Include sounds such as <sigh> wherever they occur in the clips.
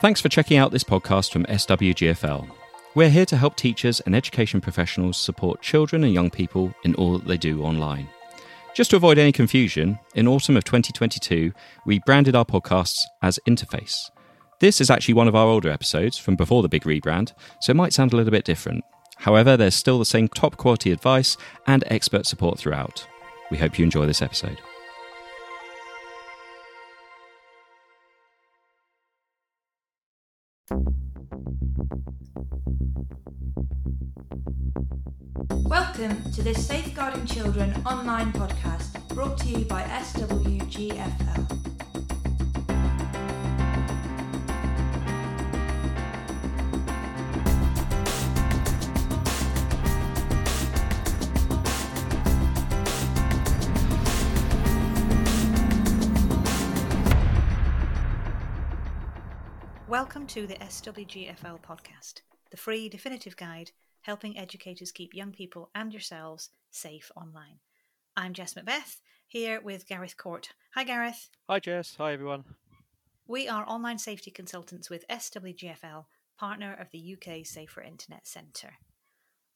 Thanks for checking out this podcast from SWGFL. We're here to help teachers and education professionals support children and young people in all that they do online. Just to avoid any confusion, in autumn of 2022, we branded our podcasts as Interface. This is actually one of our older episodes from before the big rebrand, so it might sound a little bit different. However, there's still the same top quality advice and expert support throughout. We hope you enjoy this episode. Welcome to this Safeguarding Children online podcast brought to you by SWGFL. Welcome to the SWGFL podcast, the free definitive guide helping educators keep young people and yourselves safe online. I'm Jess Macbeth, here with Gareth Court. Hi, Gareth. Hi, Jess. Hi, everyone. We are online safety consultants with SWGFL, partner of the UK Safer Internet Centre.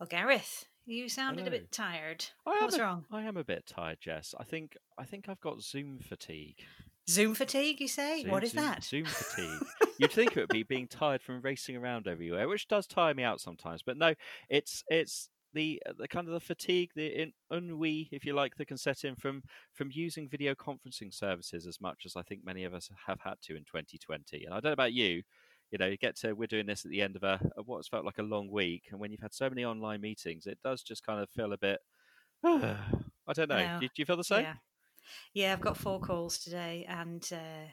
Well, Gareth, you sounded a bit tired. I What's a- wrong? I am a bit tired, Jess. I think I think I've got Zoom fatigue. Zoom fatigue, you say? Zoom- what is Zoom- that? Zoom fatigue. You'd think it would be being <laughs> tired from racing around everywhere, which does tire me out sometimes. But no, it's it's the uh, the kind of the fatigue, the in, ennui, if you like, that can set in from from using video conferencing services as much as I think many of us have had to in 2020. And I don't know about you. You know, you get to we're doing this at the end of a of what's felt like a long week, and when you've had so many online meetings, it does just kind of feel a bit. <sighs> I don't know. No. Do, do you feel the same? Yeah. Yeah, I've got four calls today, and uh,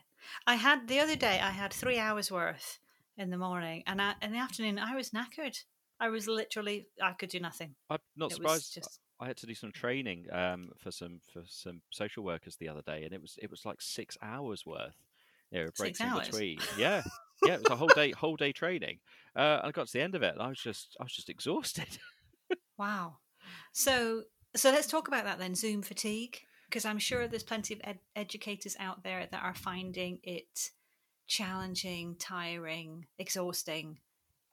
I had the other day. I had three hours worth in the morning, and I, in the afternoon I was knackered. I was literally I could do nothing. I'm not it surprised. just I had to do some training um, for some for some social workers the other day, and it was it was like six hours worth. Yeah, breaks in hours? between. Yeah, <laughs> yeah, it was a whole day whole day training. Uh, and I got to the end of it, and I was just I was just exhausted. <laughs> wow. So so let's talk about that then. Zoom fatigue, because I'm sure there's plenty of ed- educators out there that are finding it challenging, tiring, exhausting,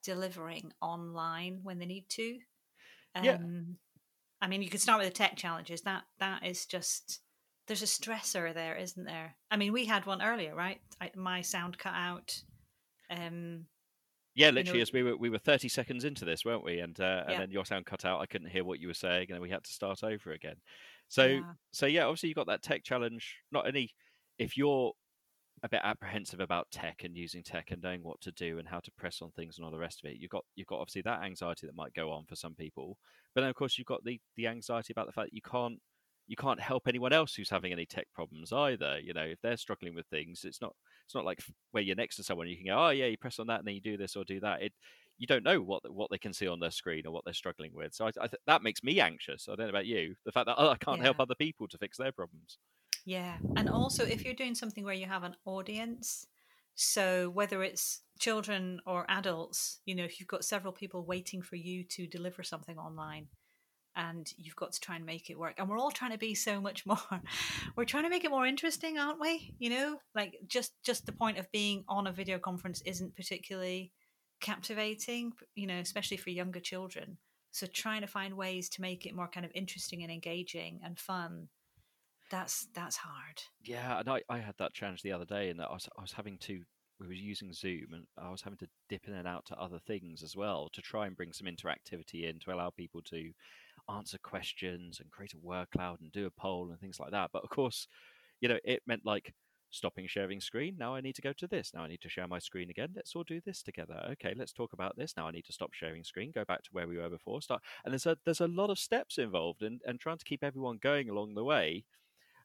delivering online when they need to. Yeah. Um, I mean, you could start with the tech challenges. That that is just there's a stressor there, isn't there? I mean, we had one earlier, right? I, my sound cut out. Um, yeah, know, literally, as we were we were thirty seconds into this, weren't we? And uh, and Yeah. then your sound cut out. I couldn't hear what you were saying, and then we had to start over again. So Yeah. so yeah, obviously you've got that tech challenge. Not only if you're a bit apprehensive about tech and using tech and knowing what to do and how to press on things and all the rest of it, you've got you've got obviously that anxiety that might go on for some people. But then of course you've got the the anxiety about the fact that you can't you can't help anyone else who's having any tech problems either. You know, if they're struggling with things, it's not it's not like where you're next to someone you can go, oh yeah, you press on that and then you do this or do that. It you don't know what what they can see on their screen or what they're struggling with. So I, I th- that makes me anxious. I don't know about you. The fact that oh, I can't help other people to fix their problems. Yeah. And also, if you're doing something where you have an audience, so whether it's children or adults, you know, if you've got several people waiting for you to deliver something online and you've got to try and make it work. And we're all trying to be so much <laughs> more, we're trying to make it more interesting, aren't we? You know, like just, just the point of being on a video conference isn't particularly captivating, you know, especially for younger children. So trying to find ways to make it more kind of interesting and engaging and fun that's that's hard. Yeah, and I, I had that challenge the other day, and I was I was having to we were using Zoom, and I was having to dip in and out to other things as well to try and bring some interactivity in to allow people to answer questions and create a word cloud and do a poll and things like that. But of course, you know, it meant like stopping sharing screen. Now I need to go to this. Now I need to share my screen again. Let's all do this together. Okay, let's talk about this. Now I need to stop sharing screen. Go back to where we were before. Start. And there's a there's a lot of steps involved, and and trying to keep everyone going along the way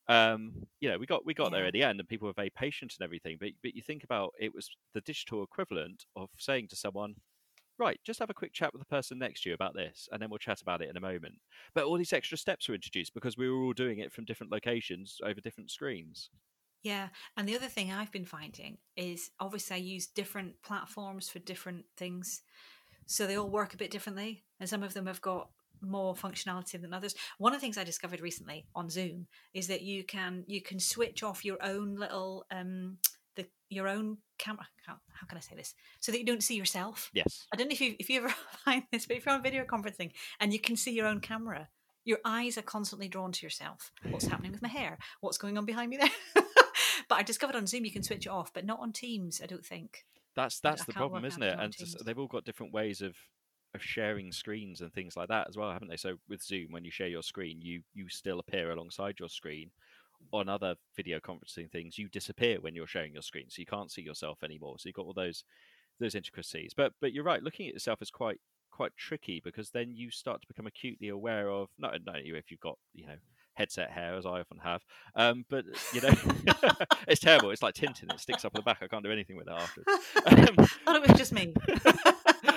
um you know we got we got there at the end and people were very patient and everything but but you think about it was the digital equivalent of saying to someone right just have a quick chat with the person next to you about this and then we'll chat about it in a moment but all these extra steps were introduced because we were all doing it from different locations over different screens Yeah, and the other thing I've been finding is obviously I use different platforms for different things, so they all work a bit differently, and some of them have got more functionality than others. One of the things I discovered recently on Zoom is that you can you can switch off your own little um, the your own camera. How, how can I say this? So that you don't see yourself. Yes. I don't know if you if you ever <laughs> find this, but if you're on video conferencing and you can see your own camera, your eyes are constantly drawn to yourself. What's <laughs> happening with my hair? What's going on behind me there? <laughs> but I discovered on Zoom you can switch it off, but not on Teams. I don't think. That's that's I the problem, isn't it? And Teams. they've all got different ways of of sharing screens and things like that as well, haven't they? So with Zoom, when you share your screen, you you still appear alongside your screen. On other video conferencing things, you disappear when you're sharing your screen, so you can't see yourself anymore. So you've got all those those intricacies. But but you're right, looking at yourself is quite quite tricky because then you start to become acutely aware of not not only if you've got you know headset hair as I often have, um, but you know <laughs> it's terrible. It's like Tintin; it sticks up at the back. I can't do anything with it after. <laughs> Um, it was just me. <laughs>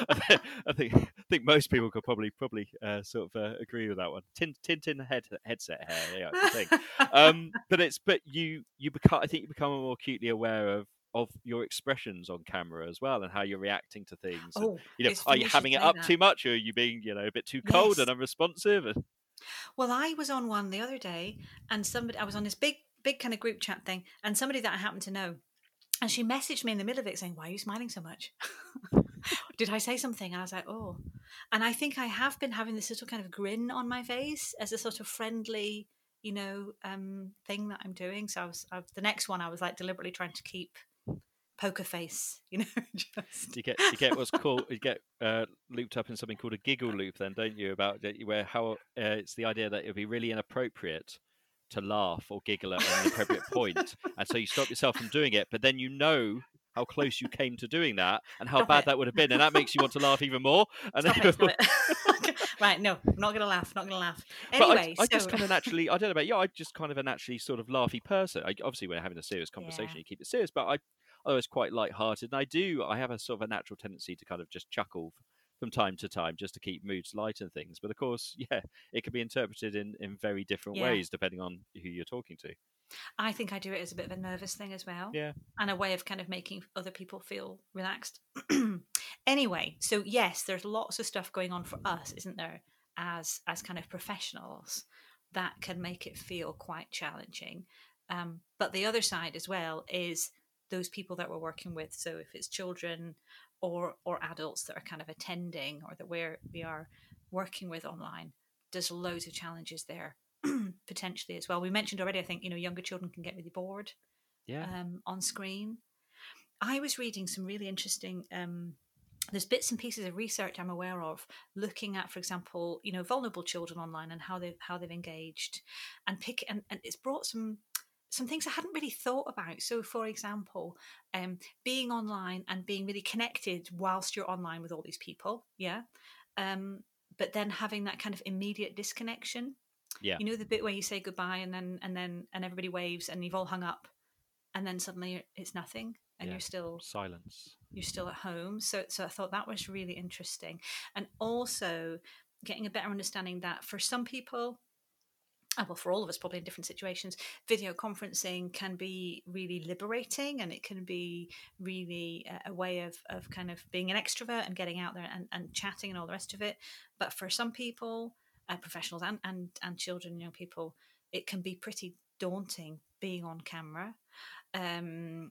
I think I think most people could probably probably uh, sort of uh, agree with that one. Tin, Tintin head headset hair, yeah, it's a thing. Um, but it's but you you become I think you become more acutely aware of of your expressions on camera as well and how you're reacting to things. and, oh, you know, are you you having it up that. too much, or are you being you know a bit too cold Yes. and unresponsive? And, Well, I was on one the other day, and somebody I was on this big, big kind of group chat thing, and somebody that I happened to know, and she messaged me in the middle of it saying, "Why are you smiling so much?" <laughs> Did I say something? And I was like, "Oh," and I think I have been having this little kind of grin on my face as a sort of friendly, you know, um, thing that I'm doing. So I was, I the next one. I was like deliberately trying to keep poker face, <laughs> you know, just you get you get what's called you get uh, looped up in something called a giggle loop, then don't you? About where how uh, it's the idea that it would be really inappropriate to laugh or giggle at an appropriate point, and so you stop yourself from doing it, but then you know how close you came to doing that and how Stop bad it. that would have been, and that makes you want to laugh even more. And then- it, <laughs> <laughs> right, no, I'm not gonna laugh. Not gonna laugh. But Anyway, I, I so just kind of naturally, I don't know about you, I just kind of a naturally sort of laughy person. I, obviously, when having a serious conversation, Yeah. you keep it serious, but I, I was quite light-hearted, and I do, I have a sort of a natural tendency to kind of just chuckle from time to time, just to keep moods light and things. But of course, <laughs> yeah, it can be interpreted in in very different Yeah. ways depending on who you're talking to. I think I do it as a bit of a nervous thing as well. Yeah. And a way of kind of making other people feel relaxed. <clears throat> anyway, so yes, there's lots of stuff going on for us, isn't there, as as kind of professionals that can make it feel quite challenging. Um, but the other side as well is those people that we're working with. So if it's children or or adults that are kind of attending or that we're we are working with online, there's loads of challenges there <clears throat> potentially as well. We mentioned already, I think, you know, younger children can get really bored Yeah. um, on screen. I was reading some really interesting. Um, there's bits and pieces of research I'm aware of looking at, for example, you know, vulnerable children online and how they how they've engaged, and pick and, and it's brought some some things I hadn't really thought about. So, for example, um, being online and being really connected whilst you're online with all these people, yeah, um, but then having that kind of immediate disconnection. Yeah. You know the bit where you say goodbye and then and then and everybody waves and you've all hung up, and then suddenly it's nothing and Yeah. you're still Silence. you're still at home. So so I thought that was really interesting, and also getting a better understanding that for some people. Uh, Well, for all of us, probably in different situations, video conferencing can be really liberating and it can be really a, a way of, of kind of being an extrovert and getting out there and, and chatting and all the rest of it. But for some people, uh, professionals and, and, and children, young people, it can be pretty daunting being on camera um,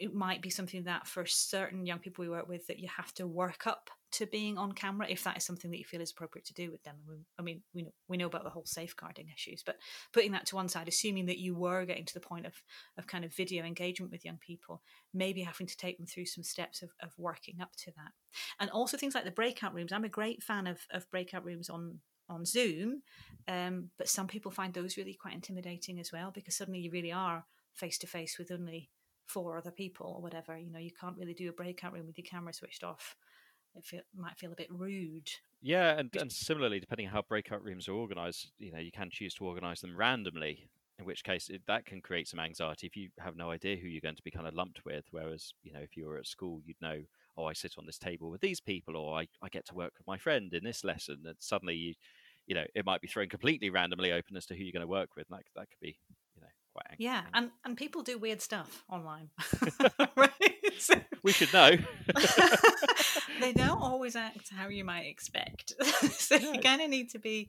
it might be something that for certain young people we work with that you have to work up to being on camera if that is something that you feel is appropriate to do with them. I mean, we know, we know about the whole safeguarding issues, but putting that to one side, assuming that you were getting to the point of, of kind of video engagement with young people, maybe having to take them through some steps of, of working up to that. And also things like the breakout rooms. I'm a great fan of, of breakout rooms on on Zoom, um, but some people find those really quite intimidating as well because suddenly you really are face to face with only four other people or whatever. You know, you can't really do a breakout room with your camera switched off. It feel, might feel a bit rude. Yeah, and, and similarly, depending on how breakout rooms are organised, you know, you can choose to organise them randomly. In which case, it, that can create some anxiety if you have no idea who you're going to be kind of lumped with. Whereas, you know, if you were at school, you'd know, oh, I sit on this table with these people, or I, I get to work with my friend in this lesson. And suddenly, you, you know, it might be thrown completely randomly open as to who you're going to work with. And that that could be, quite Yeah, and and people do weird stuff online. <laughs> <laughs> right? So- we should know. <laughs> they don't always act how you might expect. so No. you kind of need to be,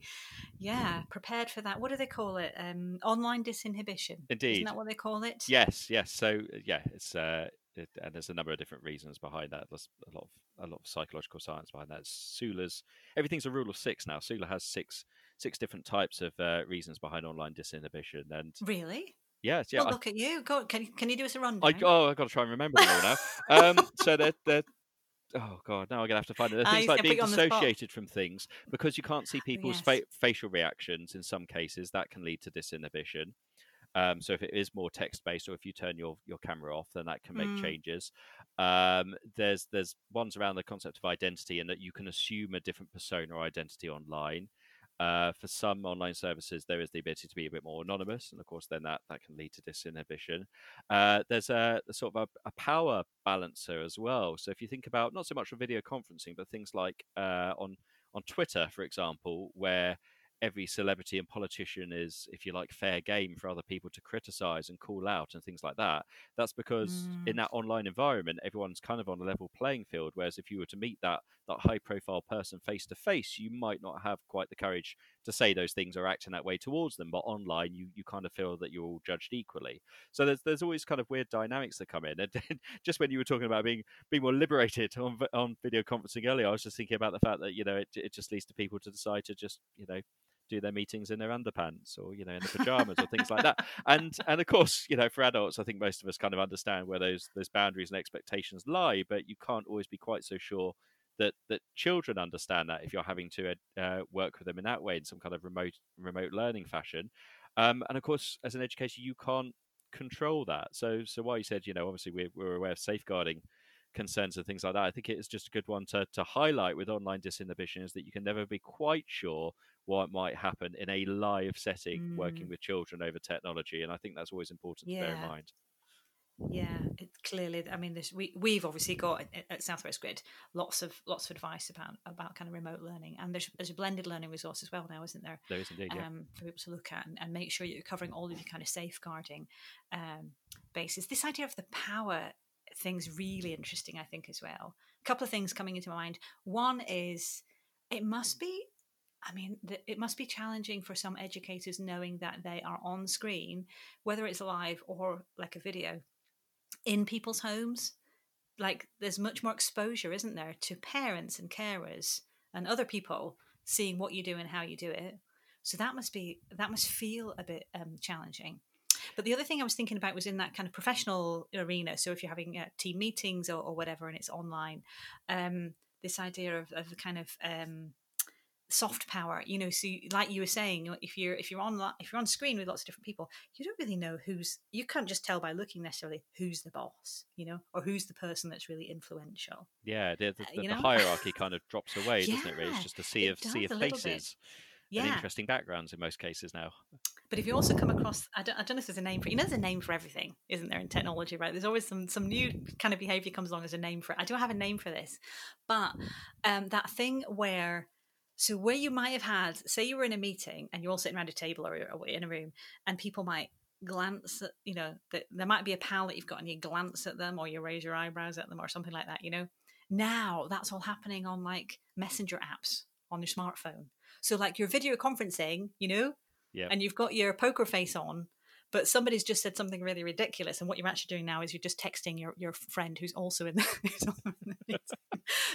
yeah, prepared for that. What do they call it? Um, online disinhibition. Indeed. Isn't that what they call it? Yes, yes. So uh, yeah, it's uh, it, and there's a number of different reasons behind that. There's a lot of a lot of psychological science behind that. Suler's everything's a rule of six now. Suler has six six different types of uh, reasons behind online disinhibition, and Really? yes, yeah. well, I- look at you. Go, can, you- can you do us a rundown? I, oh, I've got to try and remember them all now. <laughs> Um, so they're, they're oh god, now I'm gonna have to find it. They're things he's like being you on the spot. dissociated from things because you can't see people's yes. fa- facial reactions. In some cases, that can lead to disinhibition. Um, so if it is more text based, or if you turn your, your camera off, then that can make Mm. changes. Um, there's there's ones around the concept of identity and that you can assume a different persona or identity online. Uh, for some online services, there is the ability to be a bit more anonymous, and of course, then that, that can lead to disinhibition. Uh, there's a, a sort of a, a power balancer as well. So if you think about not so much for video conferencing, but things like uh, on on Twitter, for example, where every celebrity and politician is, if you like, fair game for other people to criticize and call out and things like that. That's because in Mm. that online environment, everyone's kind of on a level playing field. Whereas if you were to meet that that high profile person face to face, you might not have quite the courage to say those things or act in that way towards them. But online, you you kind of feel that you're all judged equally. So there's there's always kind of weird dynamics that come in. And <laughs> just when you were talking about being being more liberated <laughs> on on video conferencing earlier, I was just thinking about the fact that you know it it just leads to people to decide to just you know do their meetings in their underpants or you know in the pajamas or things like that and and of course you know for adults i think most of us kind of understand where those those boundaries and expectations lie but you can't always be quite so sure that that children understand that if you're having to uh, work with them in that way in some kind of remote remote learning fashion um, and of course as an educator you can't control that. So so while you said you know obviously we're, we're aware of safeguarding concerns and things like that i think it is just a good one to, to highlight with online disinhibition is that you can never be quite sure what might happen in a live setting working Mm. with children over technology and i think that's always important to bear in mind Yeah, it clearly. I mean, there's, we we've obviously got at- at Southwest Grid lots of lots of advice about about kind of remote learning, and there's there's a blended learning resource as well now, isn't there? there is indeed yeah um, for people to look at and, and make sure you're covering all of your kind of safeguarding um, bases. This idea of the power thing's really interesting, I think, as well. A couple of things coming into my mind. One is it must be, I mean, it must be challenging for some educators knowing that they are on screen, whether it's live or like a video, in people's homes. Like there's much more exposure, isn't there, to parents and carers and other people seeing what you do and how you do it. So that must be that must feel a bit um, challenging. But the other thing I was thinking about was in that kind of professional arena. So if you're having uh, team meetings or, or whatever and it's online, um, this idea of, of kind of um, soft power, you know. So like you were saying, if you're if you're on if you're on screen with lots of different people, you don't really know who's. You can't just tell by looking necessarily who's the boss, you know, or who's the person that's really influential. yeah the, the, uh, the, you the know? hierarchy kind of drops away doesn't it really it's just a sea of sea of a little bit. faces and Yeah, interesting backgrounds in most cases now But if you also come across, I don't, I don't know if there's a name for it. You know, there's a name for everything, isn't there, in technology, right? There's always some some new kind of behavior comes along as a name for it. I don't have a name for this, but um, that thing where, so where you might have had, say you were in a meeting and you're all sitting around a table or, or in a room, and people might glance at, you know, that there might be a pal that you've got and you glance at them or you raise your eyebrows at them or something like that, you know. Now that's all happening on like messenger apps on your smartphone. So like you're video conferencing, you know, yeah and you've got your poker face on, but somebody's just said something really ridiculous, and what you're actually doing now is you're just texting your, your friend who's also in the, <laughs> who's also in the.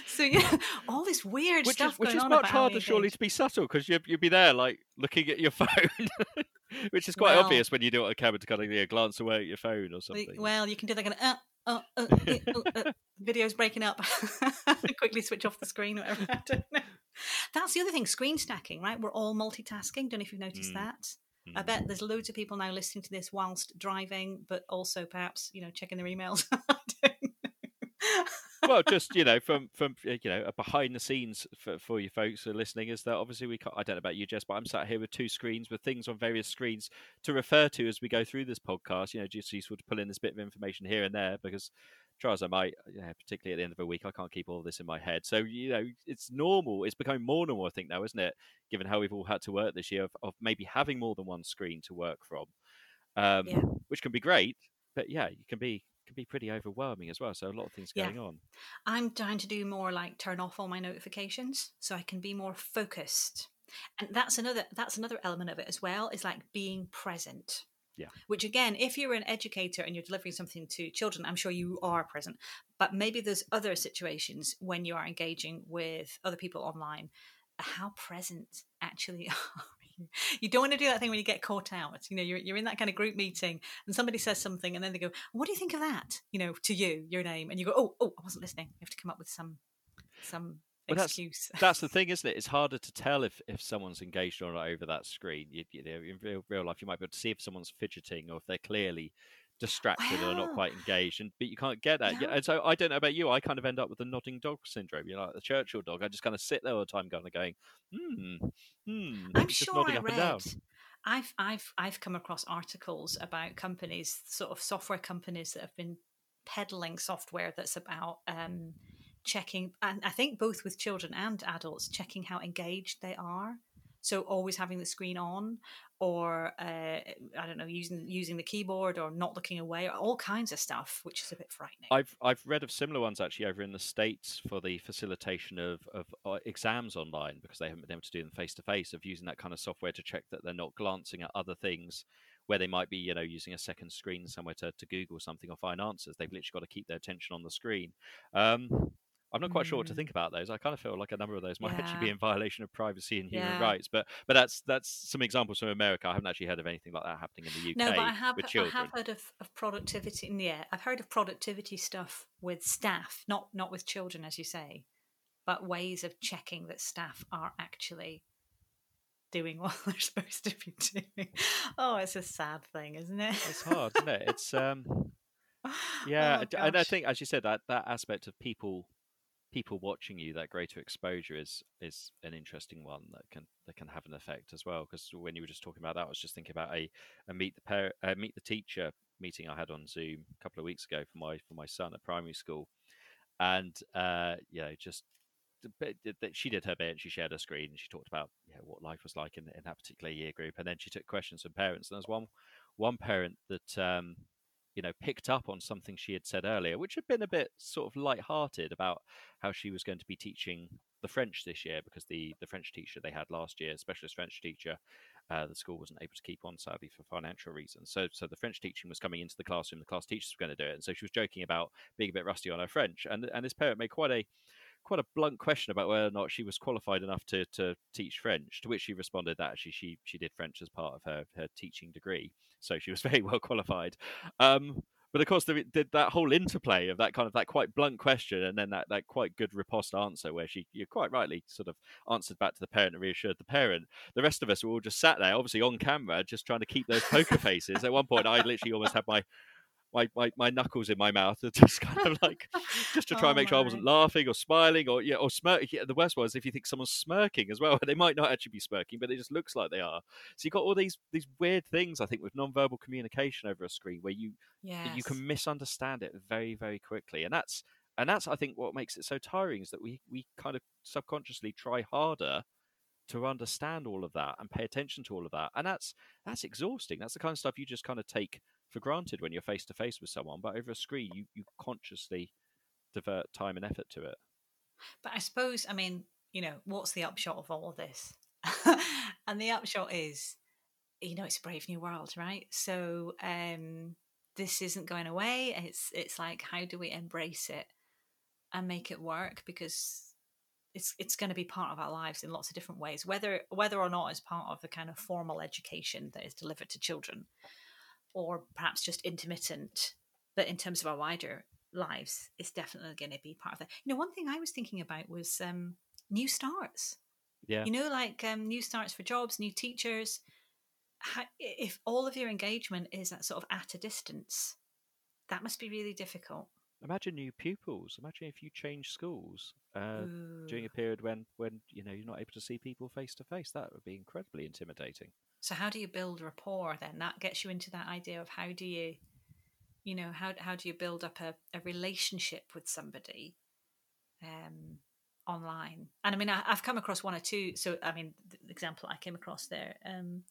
So yeah, all this weird which stuff is which is much harder surely to be subtle because you'd, you'd be there like looking at your <laughs> phone which is quite Well- obvious when you do it on camera to kind of you know, glance away at your phone or Like, something Well, you can do that kind of uh, uh, uh, <laughs> uh, uh, uh, video's breaking up. Quickly switch off the screen, whatever. I don't know. That's the other thing, screen stacking, right? We're all multitasking. Don't know if you've noticed Mm. that. I Mm. bet there's loads of people now listening to this whilst driving, but also perhaps you know checking their emails. <laughs> I well, just you know, from <laughs> from you know, a behind the scenes for, for you folks who are listening is that obviously we can't. I don't know about you, Jess, but I'm sat here with two screens with things on various screens to refer to as we go through this podcast. You know, just useful to pull in this bit of information here and there because. Try as I might, you know, particularly at the end of a week, I can't keep all of this in my head. So you know, it's normal. It's becoming more normal, I think, now, isn't it? Given how we've all had to work this year, of, of maybe having more than one screen to work from. um, Yeah. which can be great, but yeah, you can be can be pretty overwhelming as well. So a lot of things Yeah. going on. I'm trying to do more like turn off all my notifications so I can be more focused. And that's another that's another element of it as well, is like being present. Yeah. Which again, if you're an educator and you're delivering something to children, I'm sure you are present. But maybe there's other situations when you are engaging with other people online. How present actually <laughs> are you? You don't want to do that thing when you get caught out. You know, you're, you're in that kind of group meeting and somebody says something and then they go, What do you think of that? You know, to you, your name. And you go, Oh, oh, I wasn't listening. You have to come up with some some That's- excuse. <laughs> That's the thing, isn't it? It's harder to tell if, if someone's engaged or not over that screen. You, you know, in real, real life, you might be able to see if someone's fidgeting or if they're clearly distracted or not quite engaged. And but you can't get that. Yeah. And so I don't know about you. I kind of end up with the nodding dog syndrome. You know, like the Churchill dog. I just kind of sit there all the time, going, going, hmm, hmm. I'm sure nodding I up and down. read. I've I've I've come across articles about companies, sort of software companies that have been peddling software that's about um, checking, and I think both with children and adults, checking how engaged they are. So always having the screen on, or uh, I don't know, using using the keyboard, or not looking away, all kinds of stuff, which is a bit frightening. I've I've read of similar ones actually over in the states for the facilitation of of uh, exams online because they haven't been able to do them face to face of using that kind of software to check that they're not glancing at other things where they might be you know using a second screen somewhere to, to Google something or find answers. They've literally got to keep their attention on the screen. Um, I'm not quite sure what to Mm. think about those. I kind of feel like a number of those might actually be in violation of privacy and human Yeah. rights. But but that's that's some examples from America. I haven't actually heard of anything like that happening in the UK No, but I have I have heard of, of productivity. Yeah, I've heard of productivity stuff with staff, not not with children, as you say, but ways of checking that staff are actually doing <laughs> what they're supposed to be doing. Oh, it's a sad thing, isn't it? It's hard, isn't it? It's um <laughs> Yeah, Oh, and I think, as you said, that that aspect of people people watching you, that greater exposure is is an interesting one that can that can have an effect as well. Because when you were just talking about that, I was just thinking about a, a meet the par- uh, meet the teacher meeting I had on Zoom a couple of weeks ago for my for my son at primary school, and uh, you know just. that She did her bit. and She shared her screen. and She talked about you know, what life was like in, in that particular year group, and then she took questions from parents. And there's one one parent that um, you know, picked up on something she had said earlier, which had been a bit sort of light-hearted about how she was going to be teaching the French this year because the the French teacher they had last year, specialist French teacher, uh, the school wasn't able to keep on sadly for financial reasons. So so the French teaching was coming into the classroom. The class teachers were going to do it, and so she was joking about being a bit rusty on her French. And and this parent made quite a quite a blunt question about whether or not she was qualified enough to, to teach French. To which she responded that actually she she did French as part of her her teaching degree, so she was <laughs> very well qualified. Um, but of course, the, the, that whole interplay of that kind of that quite blunt question and then that, that quite good riposte answer, where she you quite rightly sort of answered back to the parent and reassured the parent. The rest of us were all just sat there, obviously on camera, just trying to keep those poker faces. At one point, I literally almost had my my, my, my knuckles in my mouth, <laughs> just kind of <laughs> like just to try and Oh make sure I wasn't laughing or smiling or yeah or smirking. Yeah, the worst was if you think someone's smirking as well, <laughs> they might not actually be smirking, but it just looks like they are. So you've got all these these weird things I think with non-verbal communication over a screen where you Yes. you can misunderstand it very very quickly, and that's and that's I think what makes it so tiring is that we we kind of subconsciously try harder to understand all of that and pay attention to all of that, and that's that's exhausting. That's the kind of stuff you just kind of take for granted when you're face to face with someone, but over a screen you you consciously divert time and effort to it. But I suppose, I mean, you know, what's the upshot of all of this? <laughs> and the upshot is, you know, it's a brave new world, right? So um, this isn't going away. It's it's like, how do we embrace it and make it work? Because it's it's going to be part of our lives in lots of different ways, whether whether or not as part of the kind of formal education that is delivered to children, or perhaps just intermittent. But in terms of our wider lives, it's definitely going to be part of that. You know, one thing I was thinking about was um, new starts. Yeah. You know, like um, new starts for jobs, new teachers. How, if all of your engagement is at sort of at a distance, that must be really difficult. Imagine new pupils. Imagine if you change schools uh, during a period when when you know you're not able to see people face to face. That would be incredibly intimidating. So how do you build rapport then? That gets you into that idea of how do you, you know, how how do you build up a, a relationship with somebody um, online? And I mean, I, I've come across one or two. So I mean, the example I came across there um,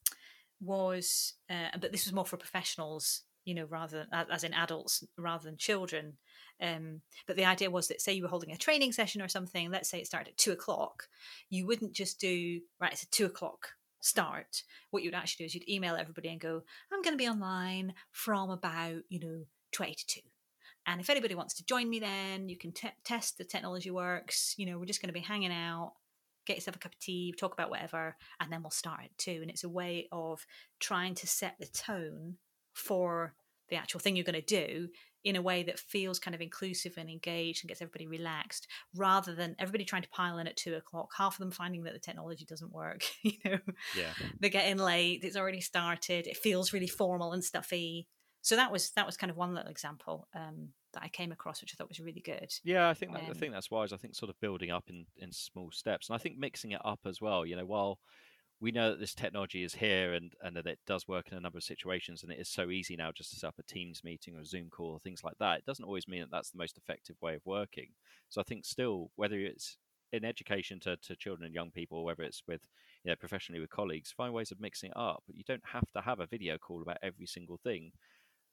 was, uh, but this was more for professionals, you know, rather than as in adults rather than children. Um, but the idea was that, say, you were holding a training session or something, let's say it started at two o'clock, you wouldn't just do, right, it's a two o'clock start. What you'd actually do is you'd email everybody and go, I'm going to be online from about, you know, 20 to 2. And if anybody wants to join me, then you can t- test the technology works. You know, we're just going to be hanging out, get yourself a cup of tea, talk about whatever, and then we'll start at two. And it's a way of trying to set the tone for the actual thing you're going to do in a way that feels kind of inclusive and engaged and gets everybody relaxed rather than everybody trying to pile in at two o'clock half of them finding that the technology doesn't work <laughs> you know yeah they're getting late it's already started it feels really formal and stuffy so that was that was kind of one little example um, that I came across, which I thought was really good. Yeah, I think that, Um, I think that's wise. I think sort of building up in in small steps, and I think mixing it up as well. You know, while we know that this technology is here and and that it does work in a number of situations, and it is so easy now just to set up a Teams meeting or a Zoom call or things like that. It doesn't always mean that that's the most effective way of working. So I think still, whether it's in education to, to children and young people, or whether it's with you know professionally with colleagues, find ways of mixing it up. But you don't have to have a video call about every single thing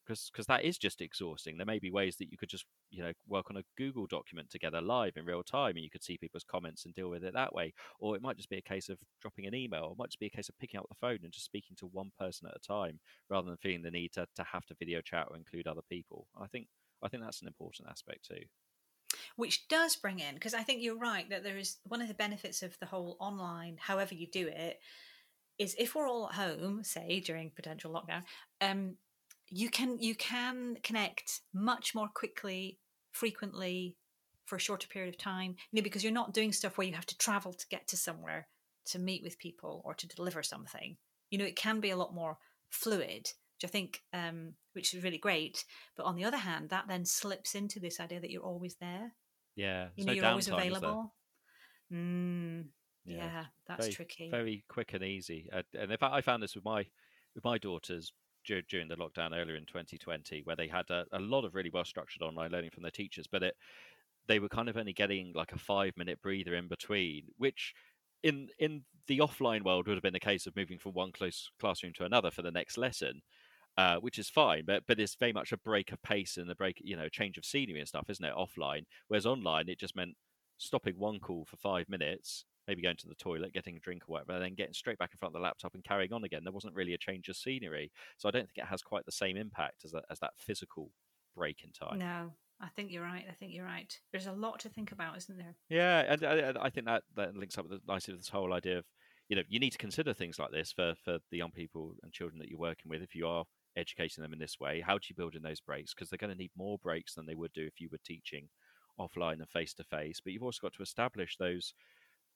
because that is just exhausting. There may be ways that you could just you know work on a Google document together live in real time, and you could see people's comments and deal with it that way. Or it might just be a case of dropping an email. Or it might just be a case of picking up the phone and just speaking to one person at a time, rather than feeling the need to, to have to video chat or include other people. I think I think that's an important aspect too. which does bring in because I think you're right that there is one of the benefits of the whole online, however you do it, is if we're all at home, say during potential lockdown, um, you can you can connect much more quickly, frequently, for a shorter period of time. You know, because you're not doing stuff where you have to travel to get to somewhere to meet with people or to deliver something. You know, it can be a lot more fluid, which I think, um, which is really great. But on the other hand, that then slips into this idea that you're always there Yeah, you know no you're always available mm, yeah. Yeah. that's very, tricky very quick and easy. Uh, and in fact, I found this with my with my daughters dur- during the lockdown earlier in 2020, where they had a, a lot of really well structured online learning from their teachers, but it they were kind of only getting like a five minute breather in between, which in in the offline world would have been a case of moving from one close classroom to another for the next lesson. Uh, which is fine, but but it's very much a break of pace and a break, you know, change of scenery and stuff, isn't it? Offline, whereas online, it just meant stopping one call for five minutes, maybe going to the toilet, getting a drink or whatever, and then getting straight back in front of the laptop and carrying on again. There wasn't really a change of scenery, so I don't think it has quite the same impact as that, as that physical break in time. no i think you're right i think you're right there's a lot to think about isn't there Yeah, and I, I think that that links up with the, nicely with this whole idea of you know you need to consider things like this for for the young people and children that you're working with. If you are educating them in this way, how do you build in those breaks? Because they're going to need more breaks than they would do if you were teaching offline and face to face. But you've also got to establish those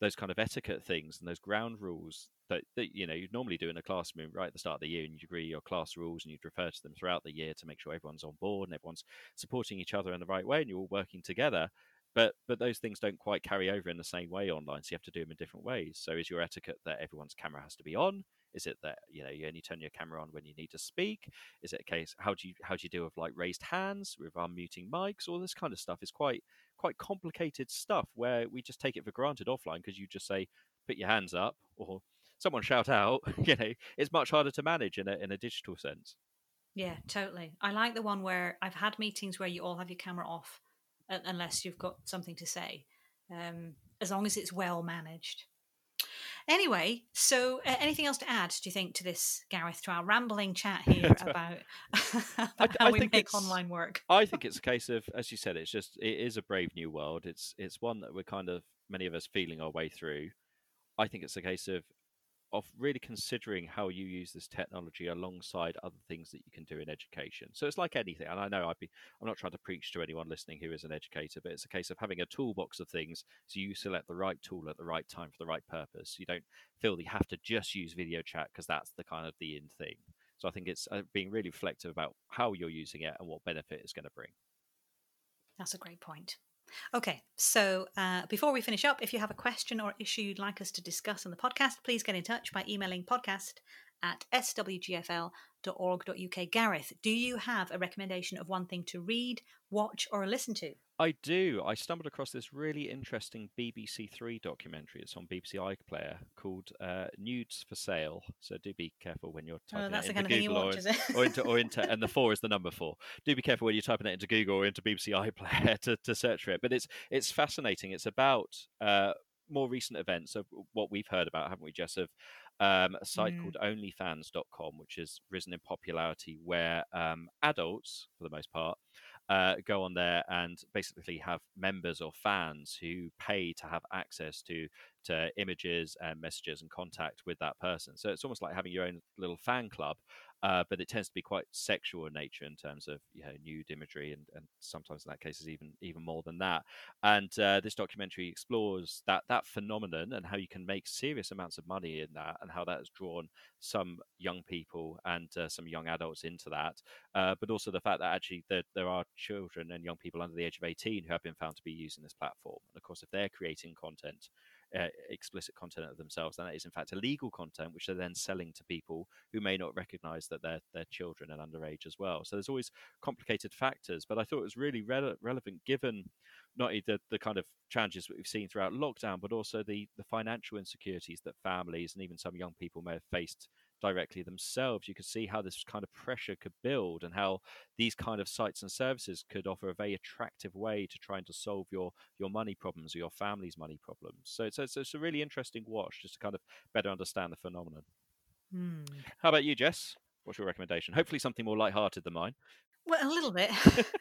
those kind of etiquette things and those ground rules that, that you know you'd normally do in a classroom right at the start of the year and you'd agree your class rules and you'd refer to them throughout the year to make sure everyone's on board and everyone's supporting each other in the right way and you're all working together. But but those things don't quite carry over in the same way online so you have to do them in different ways. So is your etiquette that everyone's camera has to be on? Is it that you know you only turn your camera on when you need to speak? Is it a case how do you how do you deal with like raised hands with unmuting mics? All this kind of stuff is quite quite complicated stuff where we just take it for granted offline because you just say put your hands up or someone shout out <laughs> you know it's much harder to manage in a in a digital sense. Yeah totally. I like the one where i've had meetings where you all have your camera off unless you've got something to say um, as long as it's well managed anyway so uh, anything else to add do you think to this gareth to our rambling chat <laughs> here about, <laughs> about how I we think make online work I think it's a case of, as you said, it's just it is a brave new world. It's it's one that we're kind of many of us feeling our way through. I think it's a case of of really considering how you use this technology alongside other things that you can do in education. So it's like anything, and I know I'd be I'm not trying to preach to anyone listening who is an educator, but it's a case of having a toolbox of things so you select the right tool at the right time for the right purpose. You don't feel that you have to just use video chat because that's the kind of the in thing. So I think it's uh, being really reflective about how you're using it and what benefit it's going to bring. That's a great point. Okay, so uh, before we finish up, if you have a question or issue you'd like us to discuss on the podcast, please get in touch by emailing podcast at swgfl.org.uk. Gareth, do you have a recommendation of one thing to read, watch, or listen to? I do. I stumbled across this really interesting BBC Three documentary. It's on BBC iPlayer called uh, "Nudes 4 Sale." So do be careful when you're Oh, typing that's it the into kind of thing you Google watch, or, or into or into, and the <laughs> four is the number four. Do be careful when you're typing it into Google or into BBC iPlayer <laughs> to, to search for it. But it's it's fascinating. It's about uh, more recent events of what we've heard about, haven't we, Jess? Of um, a site Mm. called OnlyFans.com, which has risen in popularity, where um, adults, for the most part, uh, go on there and basically have members or fans who pay to have access to to images and messages and contact with that person. So it's almost like having your own little fan club, uh, but it tends to be quite sexual in nature in terms of you know nude imagery and, and sometimes in that case is even even more than that. And uh, this documentary explores that that phenomenon and how you can make serious amounts of money in that and how that has drawn some young people and uh, some young adults into that uh, but also the fact that actually there, there are children and young people under the age of 18 who have been found to be using this platform. And of course, if they're creating content, uh, explicit content of themselves, and that is in fact illegal content, which they're then selling to people who may not recognize that they're, they're children and underage as well. So there's always complicated factors, but I thought it was really rele- relevant given not only the, the kind of challenges that we've seen throughout lockdown, but also the, the financial insecurities that families and even some young people may have faced directly themselves, you could see how this kind of pressure could build and how these kind of sites and services could offer a very attractive way to trying to solve your your money problems or your family's money problems. So it's, it's, it's a really interesting watch just to kind of better understand the phenomenon. Hmm. How about you, Jess? What's your recommendation? Hopefully something more light-hearted than mine. Well, a little bit.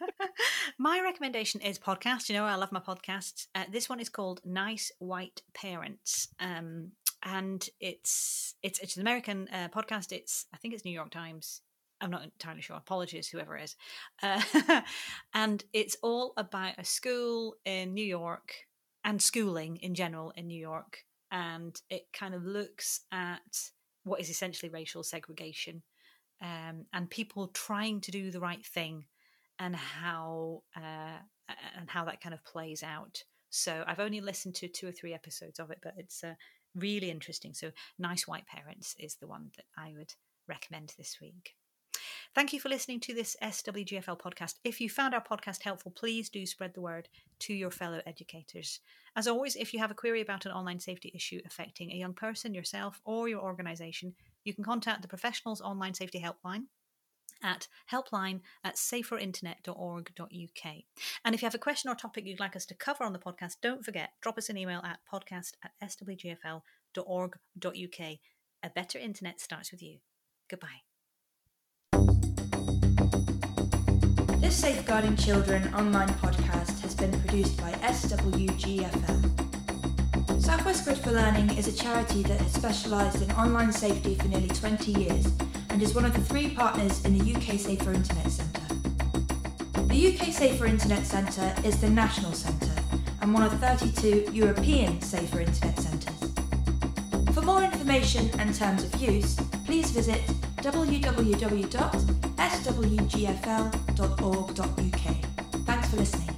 <laughs> my recommendation is podcast. You know, I love my podcasts. Uh, this one is called Nice White Parents, um, and it's it's it's an American uh, podcast. It's I think it's New York Times. I'm not entirely sure. Apologies, whoever it is. Uh, <laughs> and it's all about a school in New York and schooling in general in New York. And it kind of looks at what is essentially racial segregation um, and people trying to do the right thing and how uh, and how that kind of plays out. So I've only listened to two or three episodes of it, but it's uh, really interesting. So Nice White Parents is the one that I would recommend this week. Thank you for listening to this SWGFL podcast. If you found our podcast helpful, please do spread the word to your fellow educators. As always, if you have a query about an online safety issue affecting a young person, yourself, or your organisation, you can contact the Professionals Online Safety Helpline at helpline at saferinternet.org.uk. And if you have a question or topic you'd like us to cover on the podcast, don't forget, drop us an email at podcast at swgfl.org.uk. A better internet starts with you. Goodbye. This Safeguarding Children online podcast has been produced by SWGFL. Southwest Grid for Learning is a charity that has specialised in online safety for nearly 20 years and is one of the three partners in the UK Safer Internet Centre. The UK Safer Internet Centre is the national centre and one of 32 European Safer Internet Centres. For more information and terms of use, please visit www.swgfl.org.uk. Thanks for listening.